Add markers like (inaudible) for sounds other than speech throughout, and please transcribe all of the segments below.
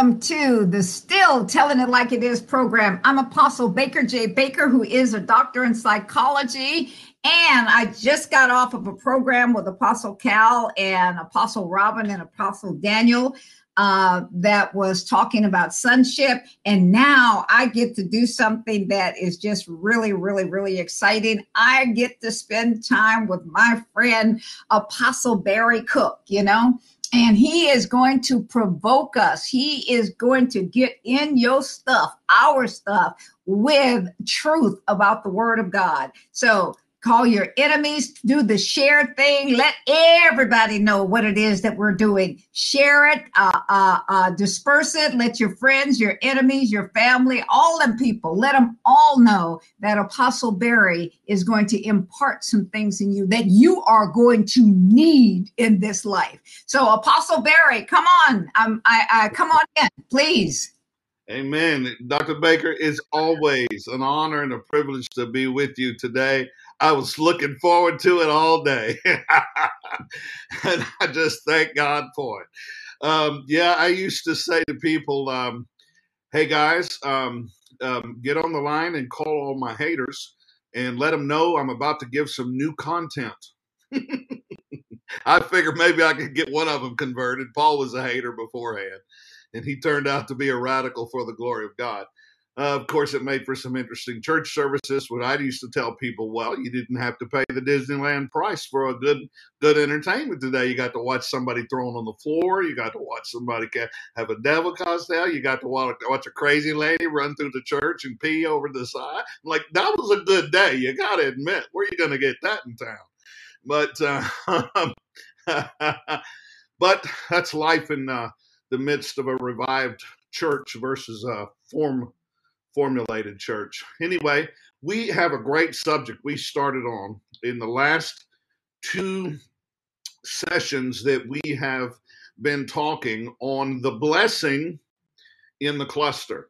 Welcome to the Still Telling It Like It Is program. I'm Apostle Baker J. Baker, who is a doctor in psychology. And I just got off of a program with Apostle Cal and Apostle Robin and Apostle Daniel uh, that was talking about sonship. And now I get to do something that is just really, really, really exciting. I get to spend time with my friend, Apostle Barry Cook, you know and he is going to provoke us. He is going to get in your stuff, our stuff, with truth about the word of God. So call your enemies, do the share thing, let everybody know what it is that we're doing. Share it, uh, uh, uh, disperse it, let your friends, your enemies, your family, all them people, let them all know that Apostle Barry is going to impart some things in you that you are going to need in this life. So, Apostle Barry, come on, um, I, I come on in, please. Amen. Dr. Baker, it's always an honor and a privilege to be with you today. I was looking forward to it all day. (laughs) and I just thank God for it. Um, yeah, I used to say to people, um, hey guys, um, um, get on the line and call all my haters and let them know I'm about to give some new content. (laughs) I figured maybe I could get one of them converted. Paul was a hater beforehand, and he turned out to be a radical for the glory of God. Uh, of course, it made for some interesting church services. When I used to tell people, well, you didn't have to pay the Disneyland price for a good good entertainment today. You got to watch somebody thrown on the floor. You got to watch somebody have a devil costume. You got to watch, watch a crazy lady run through the church and pee over the side. Like that was a good day. You got to admit, where you going to get that in town? But uh, (laughs) but that's life in uh, the midst of a revived church versus a form formulated church. (laughs) Anyway, we have a great subject we started on in the last two sessions that we have been talking on the blessing in the cluster.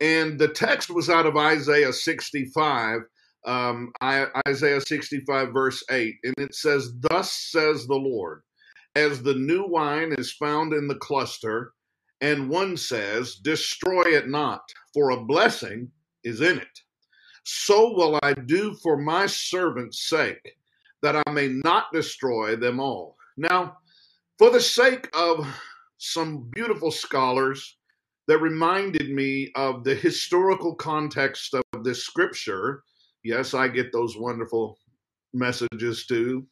And the text was out of Isaiah 65, um, Isaiah 65, verse 8. And it says, Thus says the Lord, as the new wine is found in the cluster, and one says, Destroy it not, for a blessing is in it. So will I do for my servant's sake, that I may not destroy them all. Now, for the sake of some beautiful scholars that reminded me of the historical context of this scripture, yes, I get those wonderful messages too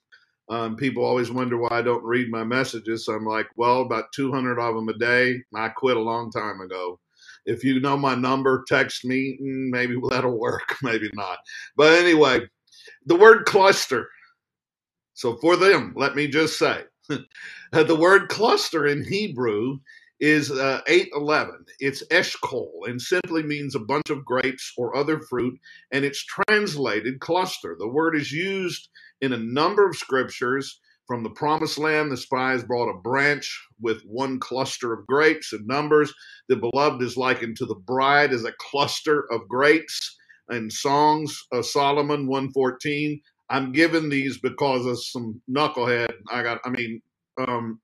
um, people always wonder why I don't read my messages. So I'm like, well, about 200 of them a day. I quit a long time ago. If you know my number, text me. Mm, maybe (laughs) that'll work. Maybe not. But anyway, the word cluster. So for them, let me just say (laughs) the word cluster in Hebrew is uh, 811. It's eshkol and simply means a bunch of grapes or other fruit, and it's translated cluster. The word is used in a number of scriptures. From the promised land, the spies brought a branch with one cluster of grapes and numbers. The beloved is likened to the bride as a cluster of grapes. In Songs of Solomon 114, I'm given these because of some knucklehead. I got, I mean, um,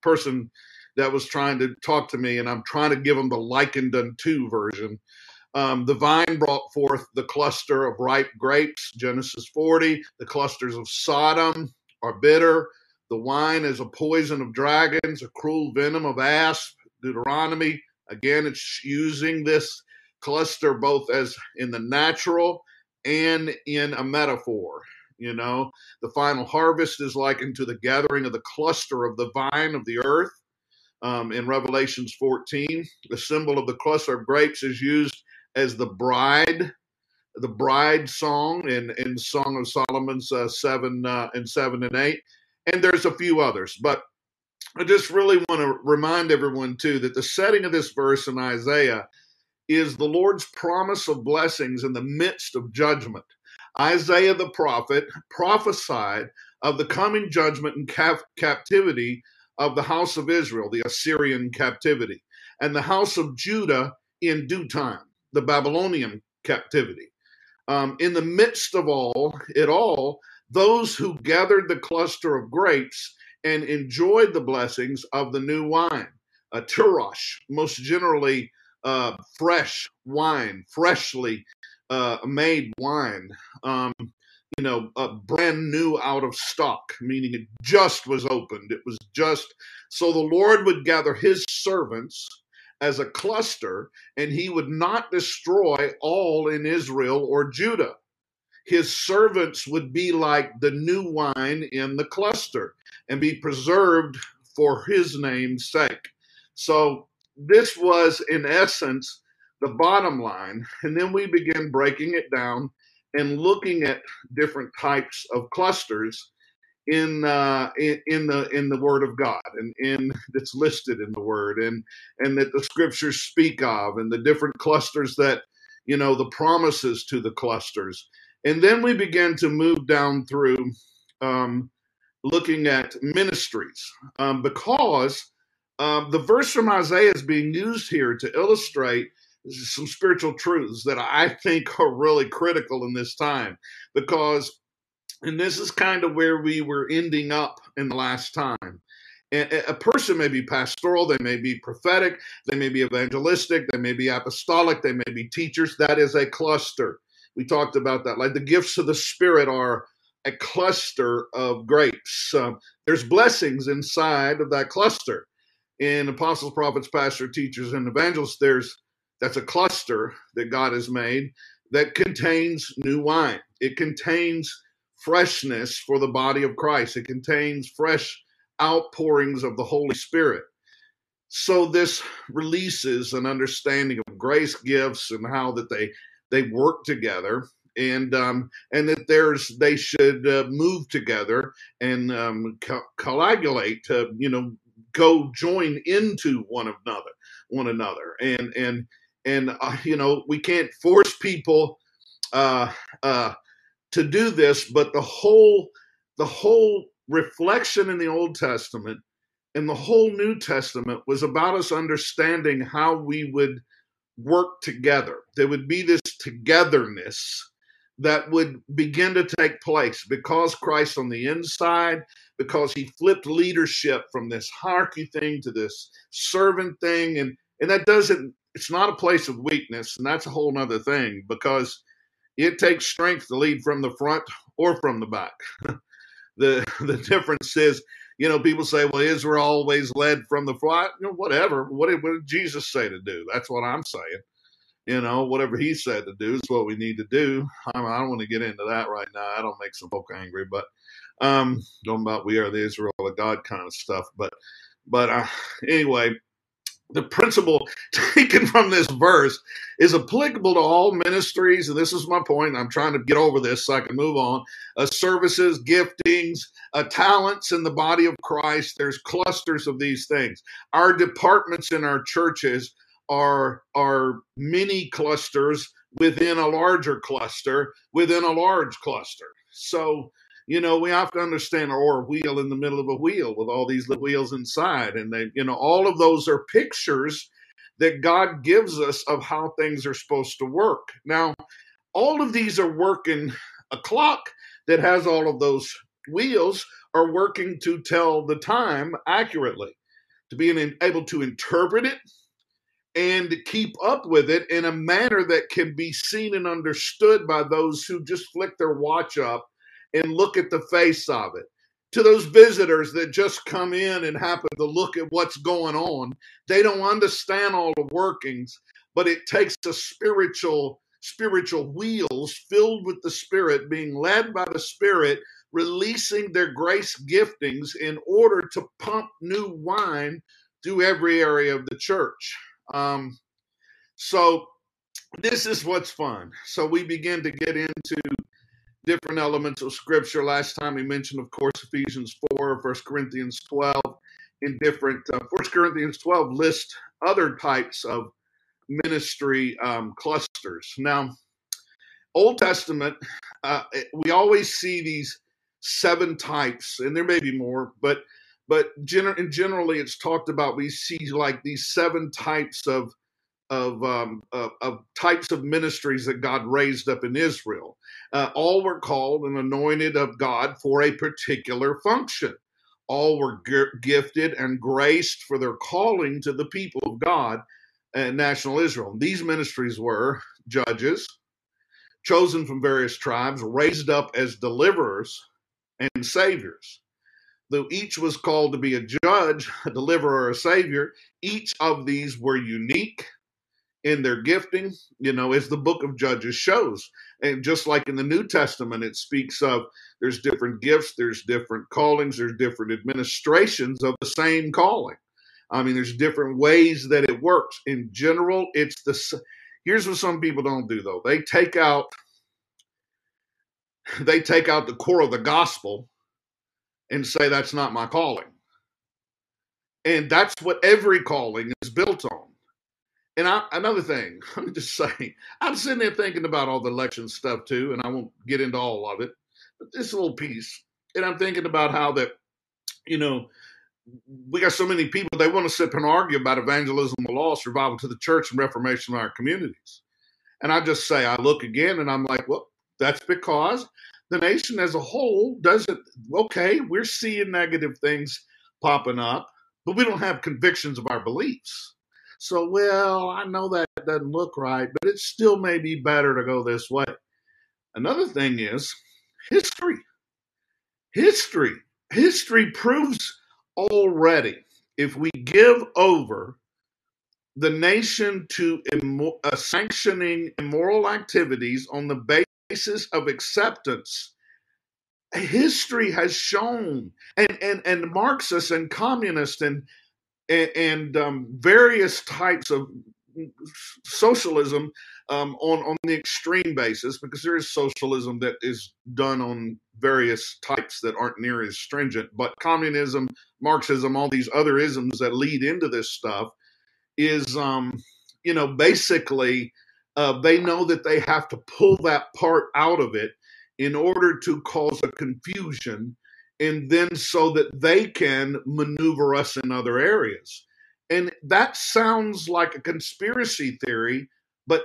person that was trying to talk to me, and I'm trying to give them the likened unto version. Um, the vine brought forth the cluster of ripe grapes, Genesis 40. The clusters of Sodom are bitter. The wine is a poison of dragons, a cruel venom of asp, Deuteronomy. Again, it's using this cluster both as in the natural and in a metaphor. You know, the final harvest is likened to the gathering of the cluster of the vine of the earth. Um, in Revelations 14, the symbol of the cluster of grapes is used as the bride, the bride song in, in Song of Solomon's uh, 7 uh, and 7 and 8. And there's a few others. But I just really want to remind everyone, too, that the setting of this verse in Isaiah is the Lord's promise of blessings in the midst of judgment. Isaiah the prophet prophesied of the coming judgment and cap- captivity of the house of Israel, the Assyrian captivity, and the house of Judah in due time the Babylonian captivity. Um, in the midst of all, it all, those who gathered the cluster of grapes and enjoyed the blessings of the new wine, a tyrosh, most generally uh, fresh wine, freshly uh, made wine. Um, you know, brand new out of stock, meaning it just was opened. It was just so the Lord would gather his servants as a cluster, and he would not destroy all in Israel or Judah. His servants would be like the new wine in the cluster and be preserved for his name's sake. So, this was in essence the bottom line. And then we begin breaking it down and looking at different types of clusters in uh, in, in the in the Word of God and in (laughs) that's listed in the Word and and that the Scriptures speak of and the different clusters that you know the promises to the clusters. And then we begin to move down through um, looking at ministries um, because um, the verse from Isaiah is being used here to illustrate some spiritual truths that I think are really critical in this time. Because and this is kind of where we were ending up in the last time. A person may be pastoral, they may be prophetic, they may be evangelistic, they may be apostolic, they may be teachers. That is a cluster. We talked about that. Like the gifts of the Spirit are a cluster of grapes. Um, there's blessings inside of that cluster. In apostles, prophets, pastors, teachers, and evangelists, there's that's a cluster that God has made that contains new wine. It contains freshness for the body of Christ. It contains fresh outpourings of the Holy Spirit. So this releases an understanding of grace gifts and how that they they work together and um, and that there's they should uh, move together and um, co- coagulate to you know go join into one another one another and and and uh, you know we can't force people uh, uh, to do this, but the whole the whole reflection in the Old Testament and the whole New Testament was about us understanding how we would work together. There would be this togetherness that would begin to take place because Christ on the inside, because he flipped leadership from this hierarchy thing to this servant thing. And and that doesn't it's not a place of weakness, and that's a whole nother thing because it takes strength to lead from the front or from the back. (laughs) the the difference is, you know, people say, well, Israel always led from the front. You know, whatever. What did, what did Jesus say to do? That's what I'm saying. You know, whatever he said to do is what we need to do. I, mean, I don't want to get into that right now. I don't make some folk angry, but um, talking about we are the Israel of God kind of stuff. But but uh, anyway, the principle (laughs) taken from this verse is applicable to all ministries. And this is my point. I'm trying to get over this so I can move on. Uh, services, giftings, uh, talents in the body of Christ. There's clusters of these things. Our departments in our churches are, are mini clusters within a larger cluster, within a large cluster. So, you know, we have to understand or a wheel in the middle of a wheel with all these little wheels inside. And they, you know, all of those are pictures that God gives us of how things are supposed to work. Now, all of these are working a clock that has all of those wheels are working to tell the time accurately, to be able to interpret it and keep up with it in a manner that can be seen and understood by those who just flick their watch up and look at the face of it. To those visitors that just come in and happen to look at what's going on, they don't understand all the workings, but it takes a spiritual spiritual wheels filled with the spirit being led by the spirit releasing their grace giftings in order to pump new wine through every area of the church um, so this is what's fun so we begin to get into different elements of scripture. Last time we mentioned, of course, Ephesians 4, 1 Corinthians 12, in different, uh, 1 Corinthians 12 lists other types of ministry um, clusters. Now, Old Testament, uh, we always see these seven types, and there may be more, but but gener- generally it's talked about. We see like these seven types of of, um, of, of, types of ministries that God raised up in Israel. Uh, all were called and anointed of God for a particular function. all were g- gifted and graced for their calling to the people of God and national Israel. These ministries were judges, chosen from various tribes, raised up as deliverers and saviors. Though each was called to be a judge, a deliverer, a savior, each of these were unique in their gifting, you know, as the book of Judges shows. And just like in the New Testament, it speaks of there's different gifts, there's different callings, there's different administrations of the same calling. I mean, there's different ways that it works. In general, it's the here's what some people don't do though. They take out they take out the core of the gospel and say that's not my calling. And that's what every calling is built on. And I, another thing, (laughs) let me just say, I'm sitting there thinking about all the election stuff too, and I won't get into all of it, but this little piece, and I'm thinking about how that, you know, we got so many people they want to sit and argue about evangelism, the lost, revival to the church, and reformation of our communities. And I just say, I look again, and I'm like, well, that's because the nation as a whole doesn't. Okay, we're seeing negative things popping up, but we don't have convictions of our beliefs. So, well, I know that doesn't look right, but it still may be better to go this way. Another thing is history. History. History proves already if we give over the nation to immo- uh, sanctioning immoral activities on the basis of acceptance history has shown and and and marxists and communists and and, and um, various types of socialism um, on on the extreme basis, because there is socialism that is done on various types that aren't near as stringent. But communism, Marxism, all these other isms that lead into this stuff is, um, you know, basically uh, they know that they have to pull that part out of it in order to cause a confusion and then so that they can maneuver us in other areas. And that sounds like a conspiracy theory, but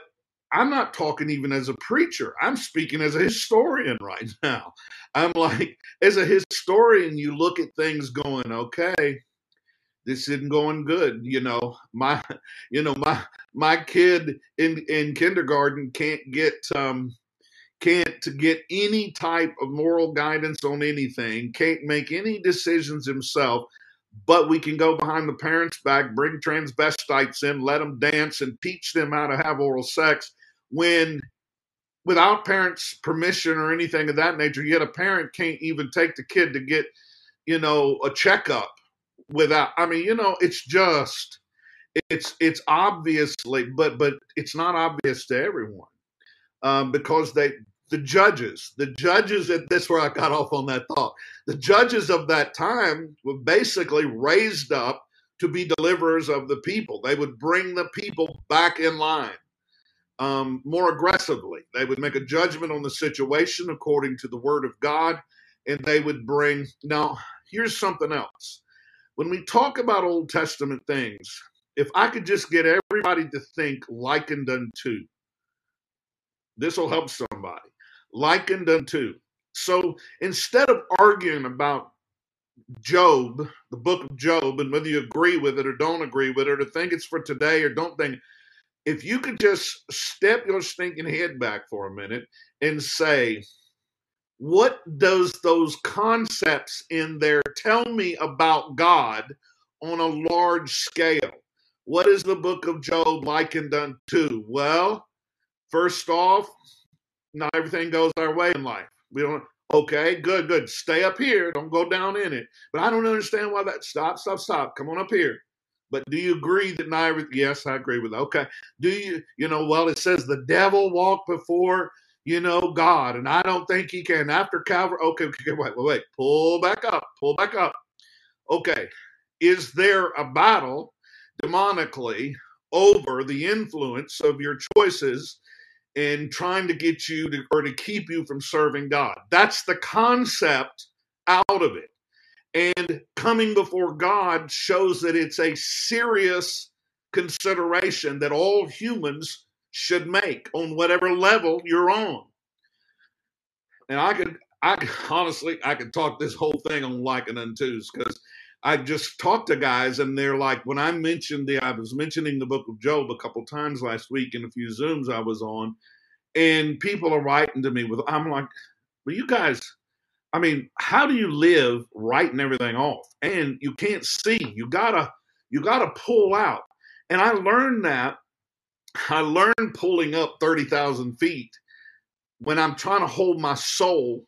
I'm not talking even as a preacher. I'm speaking as a historian right (laughs) now. I'm like, as a historian, you look at things going, okay, this isn't going good. You know, my, (laughs) you know, my my kid in in kindergarten can't get um, can't to get any type of moral guidance on anything, can't make any decisions himself, but we can go behind the parents' back, bring transvestites in, let them dance, and teach them how to have oral sex when without parents' permission or anything of that nature, yet a parent can't even take the kid to get, you know, a checkup without I mean, you know, it's just it's it's obviously but but it's not obvious to everyone um, because they the judges the judges and this where i got off on that thought. The judges of that time were basically raised up to be deliverers of the people. They would bring the people back in line um, more aggressively. They would make a judgment on the situation according to the word of god and they would bring now here's something else. When we talk about old testament things if i could just get everybody to think likened unto this will help somebody. Likened unto. So instead of arguing about Job, the book of Job, and whether you agree with it or don't agree with it, or think it's for today or don't think, if you could just step your stinking head back for a minute and say, what does those concepts in there tell me about God on a large scale? What is the book of Job likened unto? Well, First off, not everything goes our way in life. We don't. Okay, good, good. Stay up here. Don't go down in it. But I don't understand why that. Stop, stop, stop. Come on up here. But do you agree that not everything? Yes, I agree with that. Okay. Do you? You know, well, it says the devil walked before you know God, and I don't think he can. After Calvary, okay, okay, wait, wait, wait. Pull back up. Pull back up. Okay. Is there a battle demonically over the influence of your choices? In trying to get you to or to keep you from serving God. That's the concept out of it. And coming before God shows that it's a serious consideration that all humans should make on whatever level you're on. And I could I honestly, I could talk this whole thing on liking unto's because I just talked to guys and they're like, when I mentioned the, I was mentioning the book of Job a couple times last week in a few Zooms I was on, and people are writing to me with, I'm like, well, you guys, I mean, how do you live writing everything off? And you can't see. You gotta, you gotta pull out. And I learned that. I learned pulling up 30,000 feet when I'm trying to hold my soul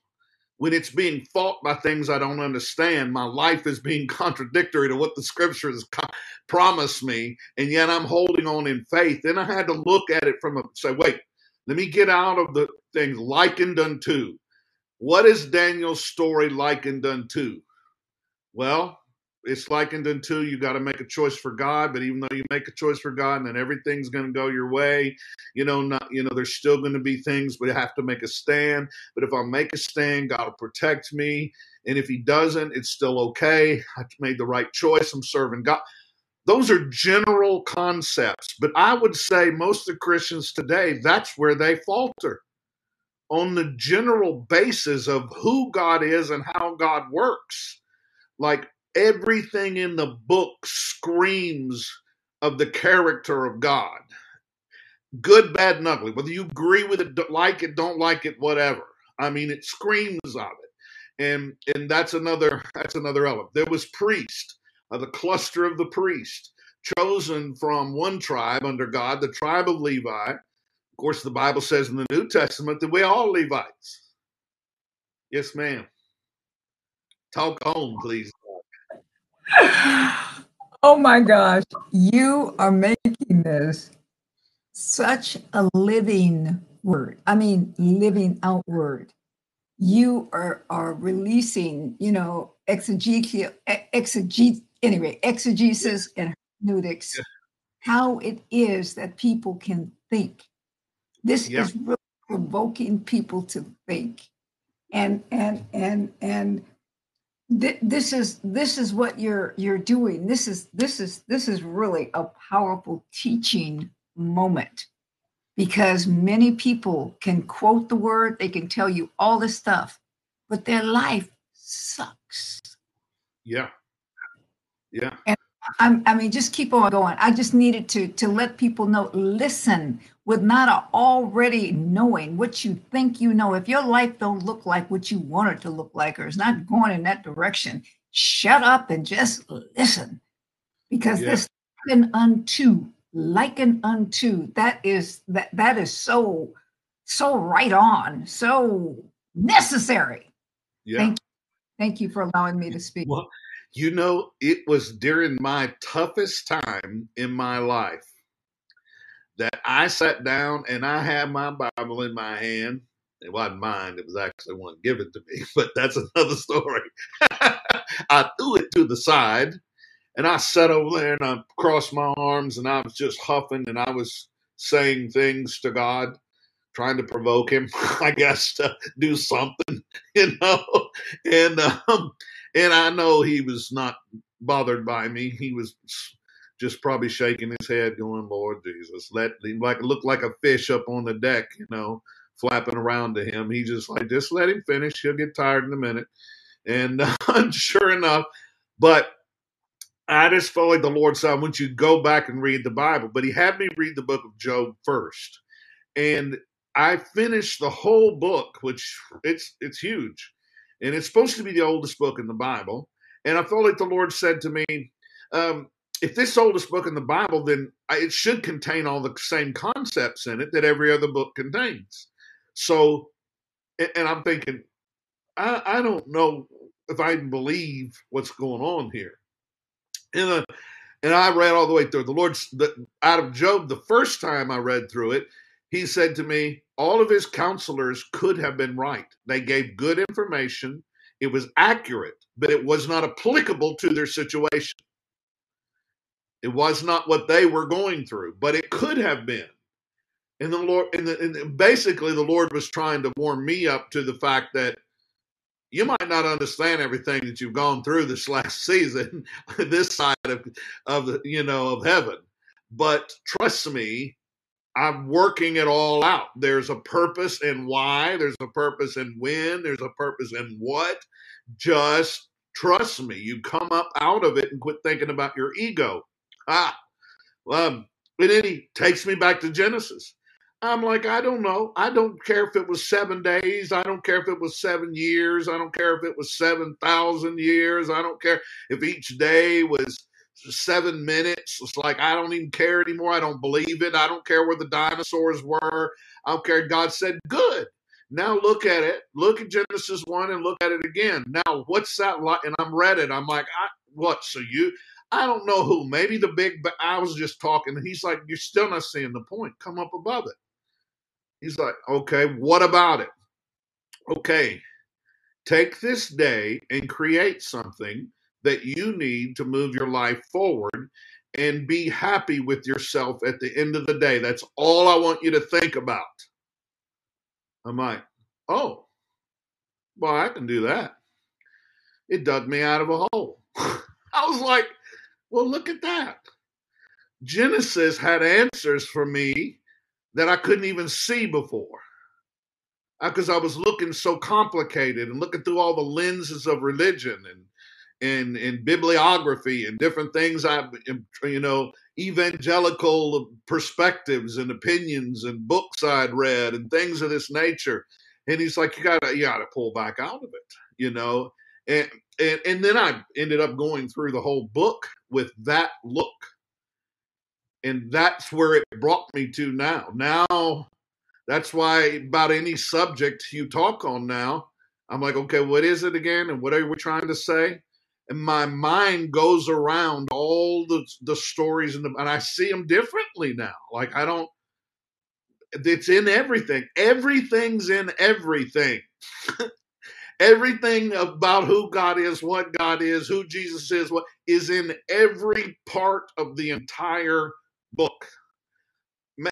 when it's being fought by things I don't understand, my life is being (laughs) contradictory to what the scriptures co- promise me, and yet I'm holding on in faith. Then I had to look at it from a say, wait, let me get out of the things likened unto. What is Daniel's story likened unto? Well, it's likened unto you got to make a choice for God, but even though you make a choice for God, and then everything's going to go your way, you know, not you know, there's still going to be things, but have to make a stand. But if I make a stand, God will protect me, and if He doesn't, it's still okay. I made the right choice. I'm serving God. Those are general concepts, but I would say most of the Christians today, that's where they falter on the general basis of who God is and how God works. Like everything in the book screams of the character of God. Good, bad, and ugly. Whether you agree with it, like it, don't like it, whatever. I mean, it screams of it, and and that's another that's another element. There was priest, uh, the cluster of the priest, chosen from one tribe under God, the tribe of Levi. Of course, the Bible says in the New Testament that we are all Levites. Yes, ma'am. Talk on, please. Oh my gosh, you are making this such a living word. I mean, living out word. You are are releasing, you know, exegesis, exegesis anyway, exegesis and hermeneutics, yeah. how it is that people can think. This yeah. is really provoking people to think. And and and and this is this is what you're you're doing. This is this is this is really a powerful teaching moment because many people can quote the word they can tell you all this stuff but their life sucks. Yeah. Yeah. And I'm, i mean just keep on going. I just needed to to let people know listen with not a already knowing what you think you know. If your life don't look like what you want it to look like, or it's not going in that direction, shut up and just listen. Because yeah. this liken unto, liken unto, that is that that is so so right on, so necessary. Yeah. Thank you. Thank you for allowing me to speak. Well, you know, it was during my toughest time in my life that I sat down and I had my Bible in my hand. It wasn't mine, it was actually one given to me, (laughs) but that's another story. (laughs) I threw it to the side and I sat over there and I crossed my arms and I was just huffing and I was saying things to God, trying to provoke him, (laughs) I guess, to do something, you know. And um, and I know he was not bothered by me. He was just probably shaking his head, going, Lord Jesus, let like look like a fish up on the deck, you know, flapping around to him. He just like, just let him finish. He'll get tired in a minute. And uh, (laughs) sure enough, but I just felt like the Lord said, I want you to go back and read the Bible. But he had me read the book of Job first. And I finished the whole book, which it's it's huge. And it's supposed to be the oldest book in the Bible. And I felt like the Lord said to me, um, if this oldest book in the Bible, then it should contain all the same concepts in it that every other book contains. So, and I'm thinking, I, I don't know if I believe what's going on here. And, uh, and I read all the way through. The Lord's the, out of Job, the first time I read through it, he said to me, all of his counselors could have been right. They gave good information. It was accurate, but it was not applicable to their situation. It was not what they were going through, but it could have been. And the Lord, and, the, and basically, the Lord was trying to warm me up to the fact that you might not understand everything that you've gone through this (laughs) last season, (laughs) this side of, of the, you know, of heaven. But trust me, I'm working it all out. There's a purpose and why, there's a purpose and when, there's a purpose and what. Just trust me. You come up out of it and quit thinking about your ego. Ah, um, and then he takes me back to Genesis. I'm like, I don't know. I don't care if it was seven days. I don't care if it was seven years. I don't care if it was 7,000 years. I don't care if each day was seven minutes. It's like, I don't even care anymore. I don't believe it. I don't care where the dinosaurs were. I don't care. God said, good. Now look at it. Look at Genesis 1 and look at it again. Now, what's that like? And I'm read it. I'm like, I, what? So you, I don't know who. Maybe the big, but I was just talking. And he's like, you're still not seeing the point. Come up above it. He's like, okay, what about it? Okay, take this day and create something that you need to move your life forward and be happy with yourself at the end of the day. That's all I want you to think about. I'm like, oh, well, I can do that. It dug me out of a hole. (laughs) I was like, well, look at that. Genesis had answers for me that I couldn't even see before. Because I was looking so complicated and looking through all the lenses of religion and and and bibliography and different things I you know evangelical perspectives and opinions and books I'd read and things of this nature. And he's like you gotta you gotta pull back out of it you know? And and and then I ended up going through the whole book with that look and that's where it brought me to now. Now, that's why about any subject you talk on now, I'm like, okay, what is it again, and what are we trying to say? And my mind goes around all the the stories and the, and I see them differently now. Like I don't. It's in everything. Everything's in everything. (laughs) everything about who God is, what God is, who Jesus is, what is in every part of the entire book.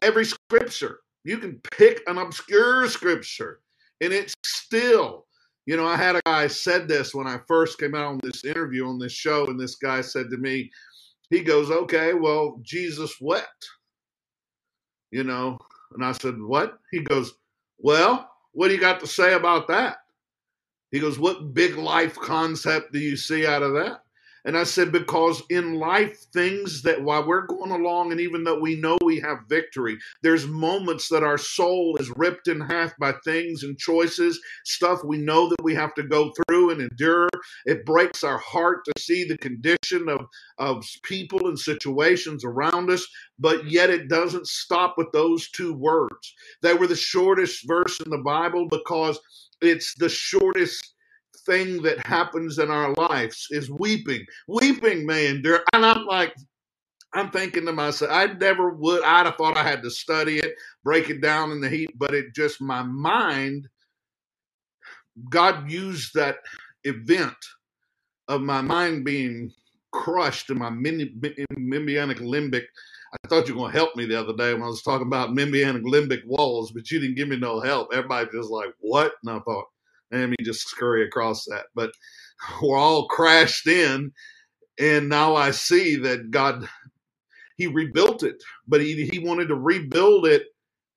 Every scripture. You can pick an obscure scripture and it's still, you know, I had a guy said this when I first came out on this interview on this show, and this guy said to me, he goes, Okay, well, Jesus wept. You know, and I said, What? He goes, Well, what do you got to say about that? He goes, What big life concept do you see out of that? And I said, because in life, things that while we're going along, and even though we know we have victory, there's moments that our soul is ripped in half by things and choices, stuff we know that we have to go through and endure. It breaks our heart to see the condition of, of people and situations around us, but yet it doesn't stop with those two words. They were the shortest verse in the Bible because it's the shortest thing that happens in our lives is weeping. Weeping may endure. And I'm like, I'm thinking to myself, I never would, I'd have thought I had to study it, break it down in the heat, but it just, my mind, God used that event of my mind being crushed in my membranic limbic. I thought you were going to help me the other day when I was talking about membranic limbic walls, but you didn't give me no help. Everybody just like, what? And I thought, let me just scurry across that. But (laughs) we're all crashed in, and now I see that God, He rebuilt it, but He He wanted to rebuild it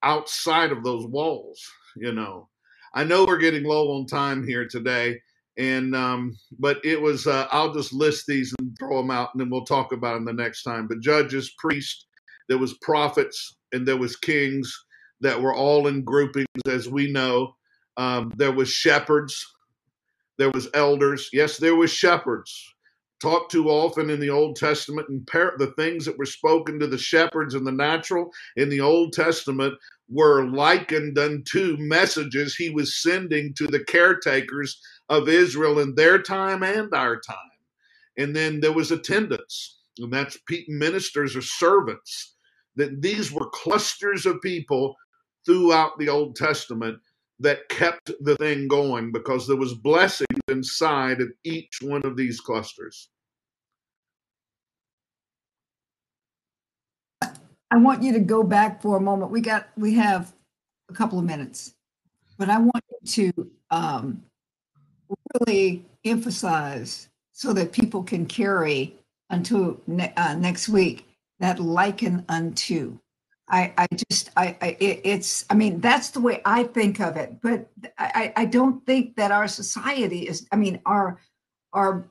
outside of those walls. You know, I know we're getting low on time here today, and um, but it was uh, I'll just list these and throw them out, and then we'll talk about them the next time. But judges, priests, there was prophets, and there was kings that were all in groupings, as we know. Um, there was shepherds, there was elders. Yes, there was shepherds. Talked too often in the Old Testament, and par- the things that were spoken to the shepherds in the natural in the Old Testament were likened unto messages he was sending to the caretakers of Israel in their time and our time. And then there was attendants, and that's ministers or servants. That these were clusters of people throughout the Old Testament that kept the thing going because there was blessings inside of each one of these clusters. I want you to go back for a moment. We got we have a couple of minutes, but I want you to um, really emphasize so that people can carry until ne- uh, next week that liken unto. I, I just, I, I, it's, I mean, that's the way I think of it. But I, I don't think that our society is, I mean, our, our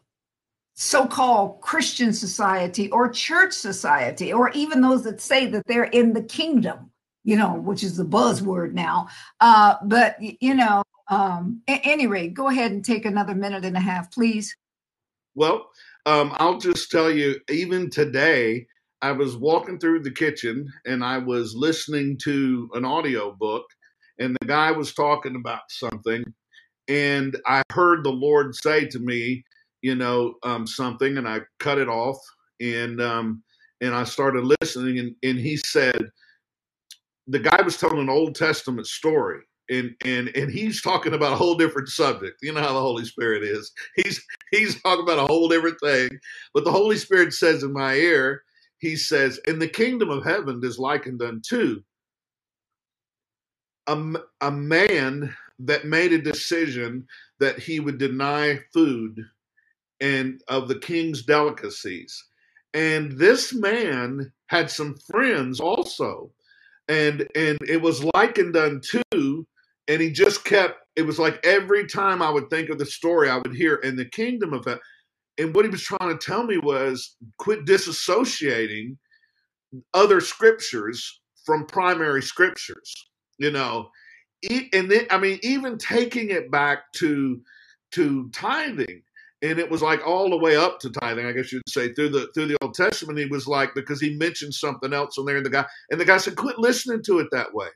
so-called Christian society or church society, or even those that say that they're in the kingdom, you know, which is the buzzword now. Uh, but you know, um, at any rate, go ahead and take another minute and a half, please. Well, um, I'll just tell you, even today, I was walking through the kitchen and I was listening to an audio book, and the guy was talking about something, and I heard the Lord say to me, you know, um, something, and I cut it off, and um, and I started listening, and, and he said, the guy was telling an Old Testament story, and and and he's talking about a whole different subject. You know how the Holy Spirit is. He's he's talking about a whole different thing. But the Holy Spirit says in my ear, he says, "In the kingdom of heaven is likened unto a, a man that made a decision that he would deny food and of the king's delicacies." And this man had some friends also and and it was likened unto and he just kept it was like every time i would think of the story i would hear in the kingdom of that and what he was trying to tell me was quit disassociating other scriptures from primary scriptures you know? And then i mean even taking it back to to tithing and it was like all the way up to tithing i guess you'd say through the through the old testament he was like because he mentioned something else on there and the guy and the guy said quit listening to it that way.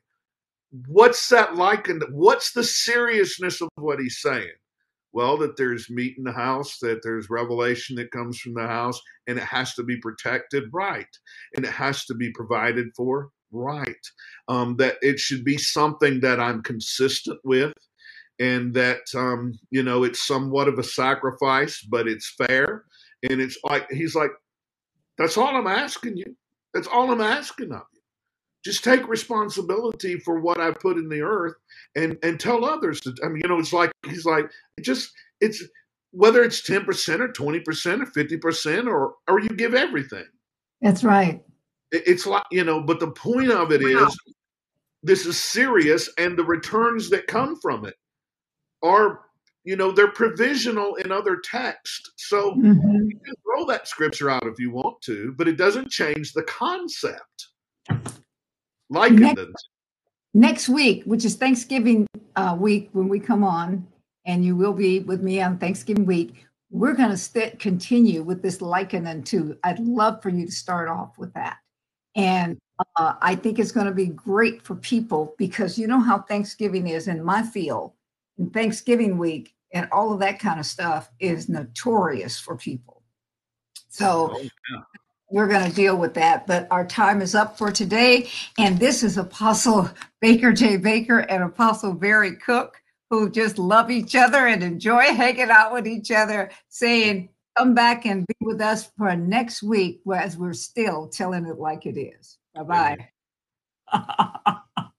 What's that like and what's the seriousness of what he's saying well that there's meat in the house that there's revelation that comes from the house and it has to be protected right and it has to be provided for right. Um, that it should be something that i'm consistent with and that um, you know it's somewhat of a sacrifice but it's fair and it's like he's like that's all i'm asking you. That's all i'm asking of just take responsibility for what I've put in the earth and and tell others to I mean, you know, it's like he's like just it's whether it's 10% or 20% or 50% or or you give everything. That's right. It, it's like, you know, but the point of it wow. is this is serious and the returns that come from it are you know they're provisional in other texts so mm-hmm. you can throw that scripture out if you want to but it doesn't change the concept like next, next week, which is Thanksgiving uh, week when we come on, and you will be with me on Thanksgiving week. We're going to st- continue with this liken unto. I'd love for you to start off with that. And uh, I think it's going to be great for people because you know how Thanksgiving is in my field. And Thanksgiving week and all of that kind of stuff is notorious for people. So oh, yeah we're going to deal with that. But our time is up for today. And this is Apostle Baker J. Baker and Apostle Barry Cook, who just love each other and enjoy hanging out with each other, saying, Come back and be with us for next week, as we're still telling it like it is. Bye bye. (laughs)